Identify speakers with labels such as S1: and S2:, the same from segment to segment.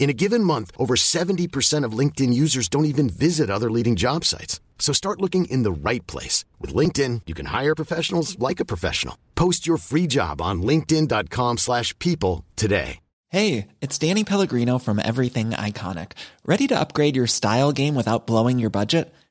S1: In a given month, over 70% of LinkedIn users don't even visit other leading job sites. So start looking in the right place. With LinkedIn, you can hire professionals like a professional. Post your free job on linkedin.com slash people today.
S2: Hey, it's Danny Pellegrino from Everything Iconic. Ready to upgrade your style game without blowing your budget?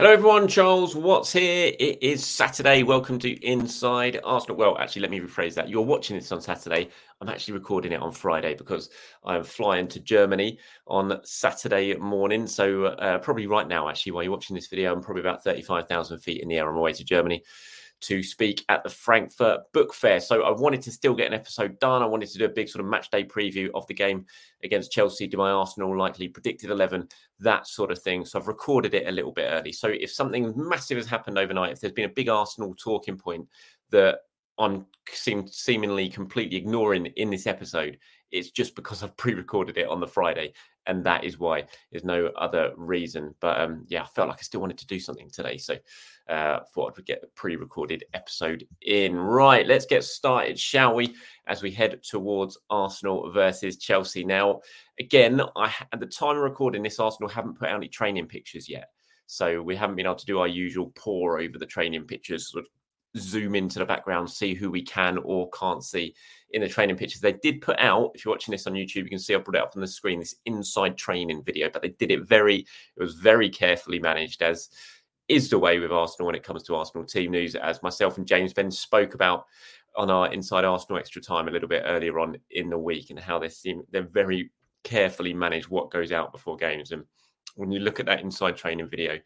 S3: Hello, everyone. Charles Watts here. It is Saturday. Welcome to Inside Arsenal. Well, actually, let me rephrase that. You're watching this on Saturday. I'm actually recording it on Friday because I'm flying to Germany on Saturday morning. So, uh, probably right now, actually, while you're watching this video, I'm probably about 35,000 feet in the air on my way to Germany to speak at the Frankfurt Book Fair. So I wanted to still get an episode done. I wanted to do a big sort of match day preview of the game against Chelsea. Do my Arsenal likely predicted 11? That sort of thing. So I've recorded it a little bit early. So if something massive has happened overnight, if there's been a big Arsenal talking point that I'm seem, seemingly completely ignoring in this episode, it's just because I've pre-recorded it on the Friday, and that is why. There's no other reason. But um, yeah, I felt like I still wanted to do something today, so uh, thought I'd get a pre-recorded episode in. Right, let's get started, shall we? As we head towards Arsenal versus Chelsea. Now, again, I at the time of recording this, Arsenal haven't put out any training pictures yet. So we haven't been able to do our usual pour over the training pictures, sort of zoom into the background, see who we can or can't see in the training pictures. They did put out, if you're watching this on YouTube, you can see I put it up on the screen, this inside training video, but they did it very, it was very carefully managed as is the way with Arsenal when it comes to Arsenal team news, as myself and James Benge spoke about on our Inside Arsenal Extra Time a little bit earlier on in the week, and how they seem they're very carefully manage what goes out before games. And when you look at that inside training video,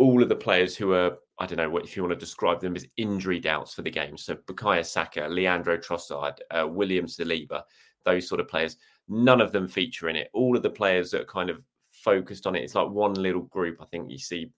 S3: all of the players who are I don't know what if you want to describe them as injury doubts for the game. So Bukayo Saka, Leandro Trossard, uh, William Saliba, those sort of players. None of them feature in it. All of the players that are kind of focused on it. It's like one little group. I think you see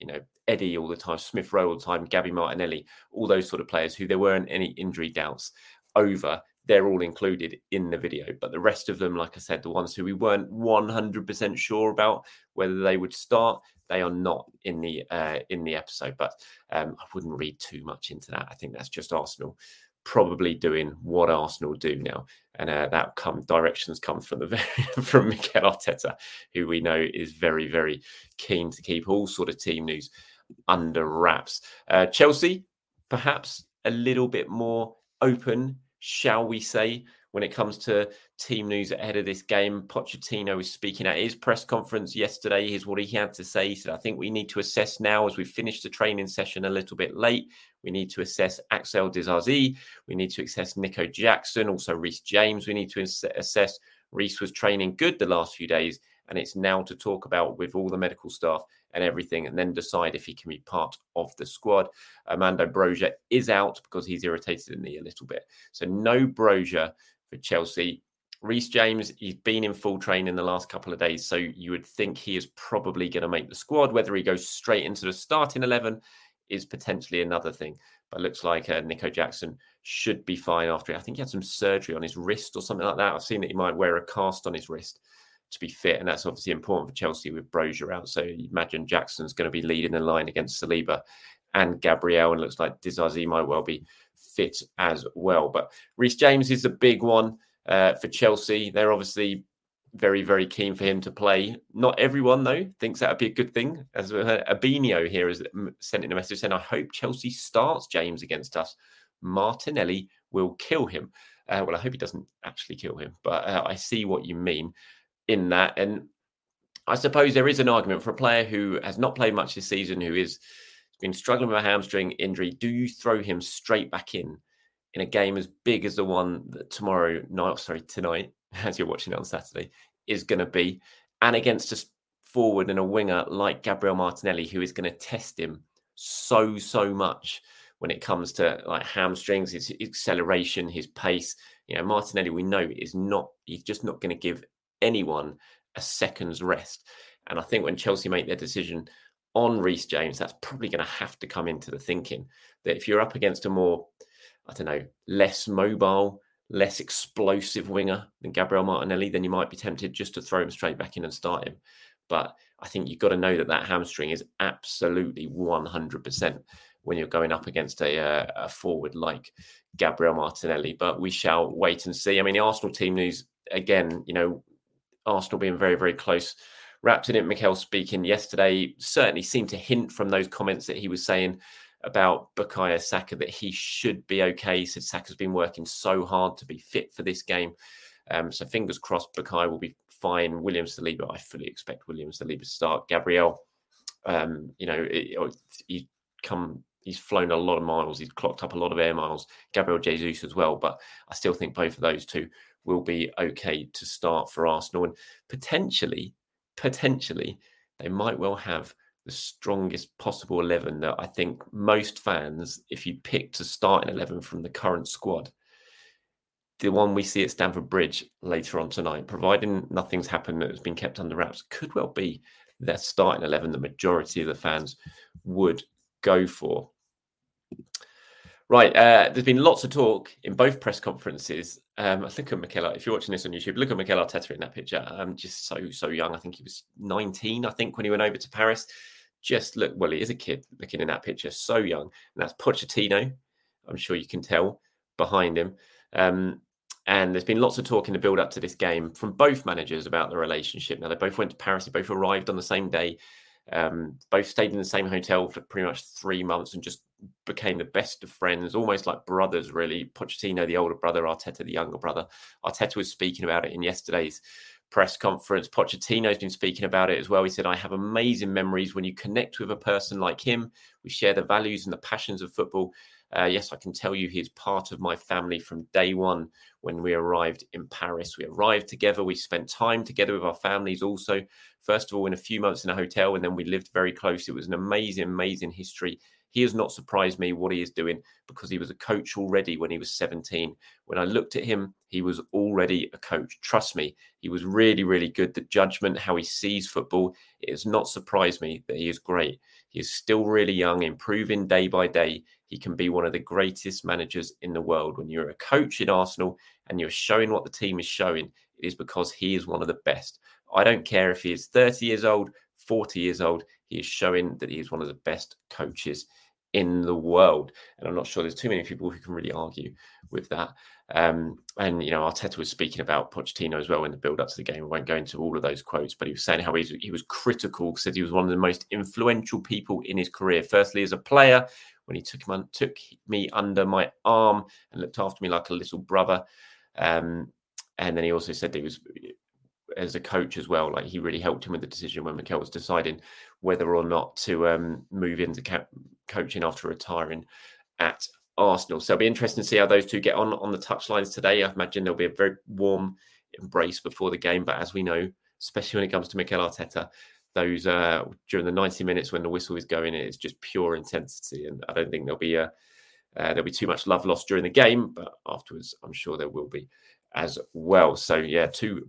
S3: you know, Eddie all the time, Smith Rowe all the time, Gabby Martinelli, all those sort of players who there weren't any injury doubts over. They're all included in the video. But the rest of them, like I said, the ones who we weren't 100% sure about whether they would start, they are not in the uh, in the episode. But um, I wouldn't read too much into that. I think that's just Arsenal probably doing what Arsenal do now, and uh, that come directions come from the very, from Mikel Arteta, who we know is very very keen to keep all sort of team news under wraps. Uh, Chelsea, perhaps a little bit more open, shall we say, when it comes to team news ahead of this game. Pochettino was speaking at his press conference yesterday. Here's what he had to say. He said, I think we need to assess now as we finish the training session a little bit late. We need to assess Axel Disasi. We need to assess Nico Jackson, also Reece James. We need to assess Reece was training good the last few days. And it's now to talk about with all the medical staff and everything, and then decide if he can be part of the squad. Armando Broja is out because he's irritated in the knee a little bit. So no Broja for Chelsea. Reece James, he's been in full train in the last couple of days, so you would think he is probably going to make the squad. Whether he goes straight into the starting 11 is potentially another thing. But looks like uh, Nico Jackson should be fine after. I think he had some surgery on his wrist or something like that. I've seen that he might wear a cast on his wrist to be fit, and that's obviously important for Chelsea with Broja out. So you imagine Jackson's going to be leading the line against Saliba and Gabriel, and looks like Disasi might well be fit as well. But Reece James is a big one uh, for Chelsea. They're obviously very, very keen for him to play. Not everyone, though, thinks that would be a good thing. As Abinio here has sent in a message saying, I hope Chelsea starts James against us. Martinelli will kill him. Uh, well, I hope he doesn't actually kill him, but uh, I see what you mean in that. And I suppose there is an argument for a player who has not played much this season, who is been struggling with a hamstring injury. Do you throw him straight back in in a game as big as the one that tomorrow night, sorry, tonight, as you're watching it on Saturday, is going to be, and against a forward and a winger like Gabriel Martinelli, who is going to test him so so much when it comes to like hamstrings, his acceleration, his pace. You know, Martinelli, we know is not. He's just not going to give anyone a second's rest. And I think when Chelsea make their decision on Reece James, that's probably going to have to come into the thinking that if you're up against a more, I don't know, less mobile, less explosive winger than Gabriel Martinelli, then you might be tempted just to throw him straight back in and start him. But I think you've got to know that that hamstring is absolutely 100% when you're going up against a, uh, a forward like Gabriel Martinelli. But we shall wait and see. I mean, the Arsenal team news, again, you know, Arsenal being very, very close wrapped in it. Mikel speaking yesterday certainly seemed to hint from those comments that he was saying about Bukayo Saka that he should be okay. He said Saka's been working so hard to be fit for this game. Um, so fingers crossed Bukayo will be fine. William Saliba, I fully expect William Saliba to start. Gabriel, um, you know, it, he come he's flown a lot of miles. He's clocked up a lot of air miles. Gabriel Jesus as well, but I still think both of those two will be okay to start for Arsenal and potentially potentially they might well have the strongest possible 11 that I think most fans, if you pick to start an 11 from the current squad, the one we see at Stamford Bridge later on tonight, providing nothing's happened that has been kept under wraps, could well be their starting 11 the majority of the fans would go for. Right. Uh, there's been lots of talk in both press conferences. Um, I think of Mikel, if you're watching this on YouTube, look at Mikel Arteta in that picture. Um, just so, so young. I think he was 19, I think, when he went over to Paris. Just look, well, he is a kid looking in that picture, so young. And that's Pochettino. I'm sure you can tell behind him. Um, and there's been lots of talk in the build up to this game from both managers about the relationship. Now, they both went to Paris, they both arrived on the same day. Um, both stayed in the same hotel for pretty much three months and just became the best of friends, almost like brothers, really. Pochettino, the older brother, Arteta, the younger brother. Arteta was speaking about it in yesterday's press conference. Pochettino's been speaking about it as well. He said, I have amazing memories when you connect with a person like him. We share the values and the passions of football. Uh, yes, I can tell you he's part of my family from day one when we arrived in Paris. We arrived together. We spent time together with our families also. First of all, in a few months in a hotel, and then we lived very close. It was an amazing, amazing history. He has not surprised me what he is doing because he was a coach already when he was 17. When I looked at him, he was already a coach. Trust me, he was really, really good. The judgment, how he sees football, it has not surprised me that he is great. He is still really young, improving day by day. He can be one of the greatest managers in the world. When you're a coach in Arsenal and you're showing what the team is showing, it is because he is one of the best. I don't care if he is 30 years old, 40 years old, he is showing that he is one of the best coaches in the world. And I'm not sure there's too many people who can really argue with that. Um, and, you know, Arteta was speaking about Pochettino as well in the build up to the game. I won't go into all of those quotes, but he was saying how he was, he was critical, said he was one of the most influential people in his career. Firstly, as a player, when he took, him, took me under my arm and looked after me like a little brother. Um, and then he also said he was as a coach as well. Like he really helped him with the decision when Mikel was deciding whether or not to um, move into ca- coaching after retiring at Arsenal. So it'll be interesting to see how those two get on on the touchlines today. I imagine there'll be a very warm embrace before the game. But as we know, especially when it comes to Mikel Arteta, those uh, during the 90 minutes when the whistle is going, it's just pure intensity. And I don't think there'll be a uh, there'll be too much love lost during the game, but afterwards, I'm sure there will be as well. So yeah, two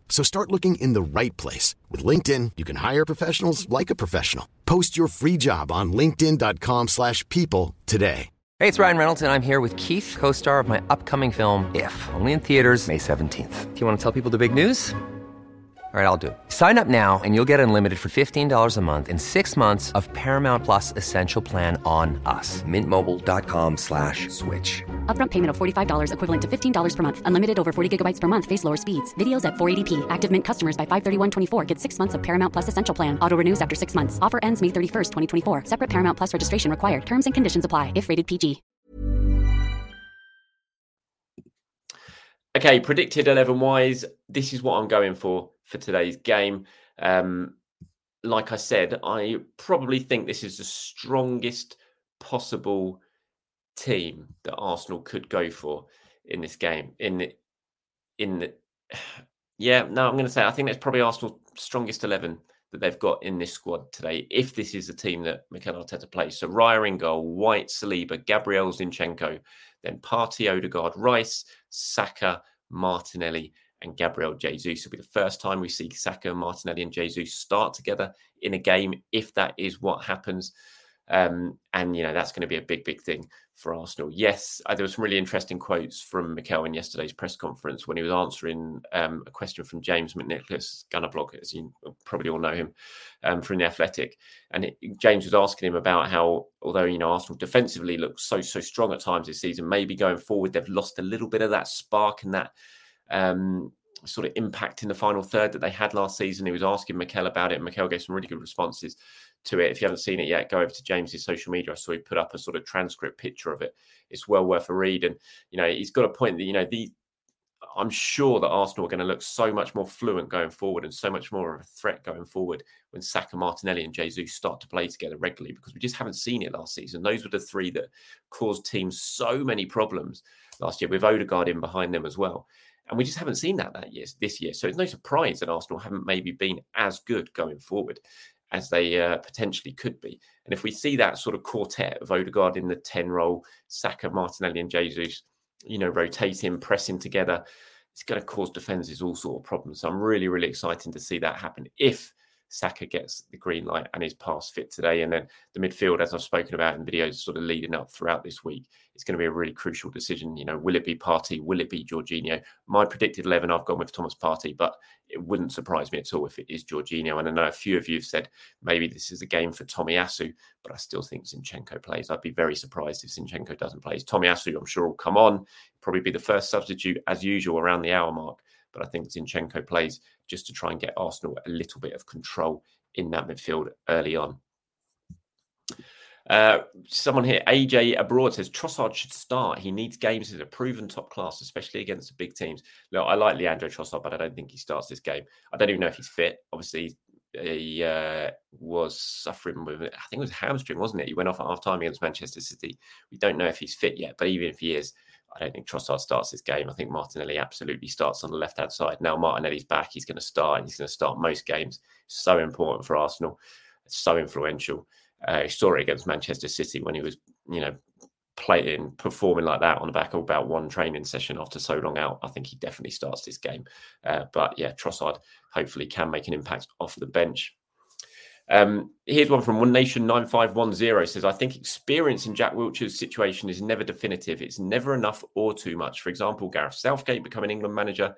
S1: So start looking in the right place. With LinkedIn, you can hire professionals like a professional. Post your free job on linkedin.com slash people today.
S4: Hey, it's Ryan Reynolds, and I'm here with Keith, co-star of my upcoming film, If, only in theaters May 17th. Do you want to tell people the big news? All right, I'll do. Sign up now and you'll get unlimited for $15 a month in six months of Paramount Plus Essential Plan on us. Mintmobile.com slash switch.
S5: Upfront payment of $45 equivalent to $15 per month. Unlimited over 40 gigabytes per month. Face lower speeds. Videos at 480p. Active Mint customers by 531.24 get six months of Paramount Plus Essential Plan. Auto renews after six months. Offer ends May 31st, 2024. Separate Paramount Plus registration required. Terms and conditions apply if rated PG.
S3: Okay, predicted 11 wise. This is what I'm going for for today's game. Um, like I said, I probably think this is the strongest possible team that Arsenal could go for in this game. In the, in the, yeah, no, I'm going to say I think that's probably Arsenal's strongest eleven that they've got in this squad today. If this is the team that Mikel Arteta plays, so Raya in goal, White, Saliba, Gabriel Zinchenko, then Partey, Odegaard, Rice, Saka, Martinelli, and Gabriel Jesus. It'll be the first time we see Saka, Martinelli, and Jesus start together in a game, if that is what happens. Um, and you know that's going to be a big, big thing for Arsenal. Yes, uh, there was some really interesting quotes from Mikel in yesterday's press conference when he was answering um, a question from James McNicholas, Gunnerblog, as you probably all know him um, from the Athletic. And it, James was asking him about how, although you know Arsenal defensively looks so so strong at times this season, maybe going forward they've lost a little bit of that spark and that um, sort of impact in the final third that they had last season. He was asking Mikel about it, and Mikel gave some really good responses to it. If you haven't seen it yet, go over to James's social media. I saw he put up a sort of transcript picture of it. It's well worth a read. And, you know, he's got a point that, you know, the I'm sure that Arsenal are going to look so much more fluent going forward and so much more of a threat going forward when Saka, Martinelli, and Jesus start to play together regularly because we just haven't seen it last season. Those were the three that caused teams so many problems last year with Odegaard in behind them as well. And we just haven't seen that that year this year. So it's no surprise that Arsenal haven't maybe been as good going forward as they uh, potentially could be. And if we see that sort of quartet of Odegaard in the 10 role, Saka, Martinelli, and Jesus, you know, rotating, pressing together, it's going to cause defenses all sort of problems. So I'm really, really excited to see that happen if Saka gets the green light and is pass fit today. And then the midfield, as I've spoken about in videos sort of leading up throughout this week, it's going to be a really crucial decision. You know, will it be Partey? Will it be Jorginho? My predicted 11, I've gone with Thomas Partey, but it wouldn't surprise me at all if it is Jorginho. And I know a few of you have said maybe this is a game for Tomiyasu, but I still think Zinchenko plays. I'd be very surprised if Zinchenko doesn't play. Tomiyasu, I'm sure, will come on, probably be the first substitute as usual around the hour mark. But I think Zinchenko plays just to try and get Arsenal a little bit of control in that midfield early on. Uh, someone here, AJ Abroad says Trossard should start. He needs games as a proven top class, especially against the big teams. Look, I like Leandro Trossard, but I don't think he starts this game. I don't even know if he's fit. Obviously, he uh, was suffering with, I think it was hamstring, wasn't it? He went off at half time against Manchester City. We don't know if he's fit yet, but even if he is, I don't think Trossard starts this game. I think Martinelli absolutely starts on the left hand side. Now Martinelli's back, he's going to start and he's going to start most games. So important for Arsenal, so influential. Uh, he saw it against Manchester City when he was, you know, playing, performing like that on the back of about one training session after so long out. I think he definitely starts this game. Uh, but yeah, Trossard hopefully can make an impact off the bench. Um, here's one from One Nation 9510 says, I think experience in Jack Wilshere's situation is never definitive. It's never enough or too much. For example, Gareth Southgate becoming England manager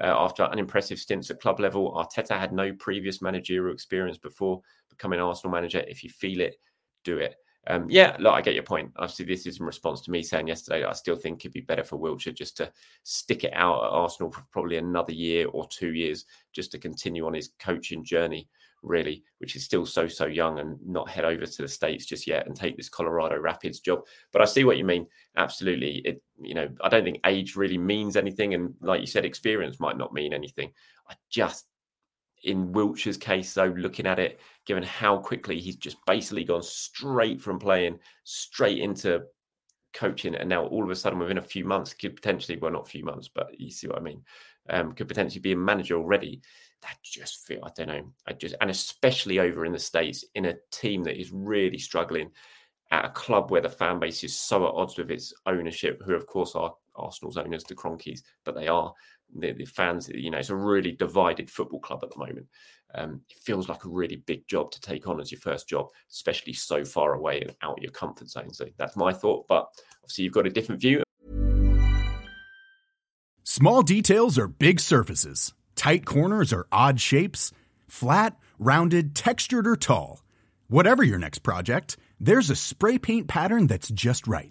S3: uh, after unimpressive stints at club level. Arteta had no previous managerial experience before becoming Arsenal manager. If you feel it, do it. Um, yeah, look, I get your point. Obviously, this is in response to me saying yesterday I still think it'd be better for Wilshere just to stick it out at Arsenal for probably another year or two years, just to continue on his coaching journey really, which is still so, so young and not head over to the States just yet and take this Colorado Rapids job. But I see what you mean. Absolutely. It, you know, I don't think age really means anything. And like you said, experience might not mean anything. I just, in Wilshere's case, though, looking at it, given how quickly he's just basically gone straight from playing straight into coaching, and now all of a sudden, within a few months, could potentially, well, not a few months, but you see what I mean, um, could potentially be a manager already. That just feel, I don't know, I just, and especially over in the States, in a team that is really struggling at a club where the fan base is so at odds with its ownership, who of course are Arsenal's owners, the Kroenkes, but they are the, the, fans. You know, it's a really divided football club at the moment. Um, it feels like a really big job to take on as your first job, especially so far away and out your comfort zone. So that's my thought. But obviously, you've got a different view.
S6: Small details are big surfaces. Tight corners are odd shapes. Flat, rounded, textured, or tall. Whatever your next project there's a spray paint pattern that's just right.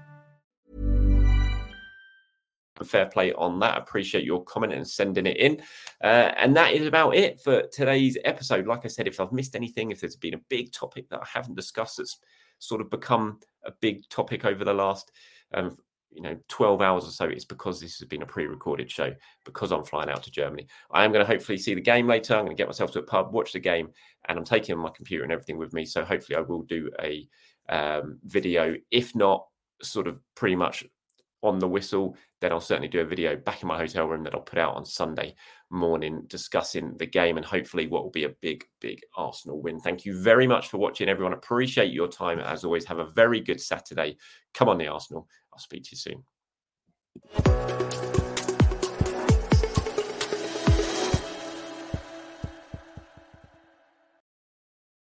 S3: fair play on that. Appreciate your comment and sending it in. Uh, and that is about it for today's episode. Like I said, if I've missed anything, if there's been a big topic that I haven't discussed that's sort of become a big topic over the last um, you know 12 hours or so it's because this has been a pre-recorded show because i'm flying out to germany i am going to hopefully see the game later i'm going to get myself to a pub watch the game and i'm taking my computer and everything with me so hopefully i will do a um, video if not sort of pretty much on the whistle, then I'll certainly do a video back in my hotel room that I'll put out on Sunday morning discussing the game and hopefully what will be a big, big Arsenal win. Thank you very much for watching, everyone. Appreciate your time. As always, have a very good Saturday. Come on, the Arsenal. I'll speak to you soon.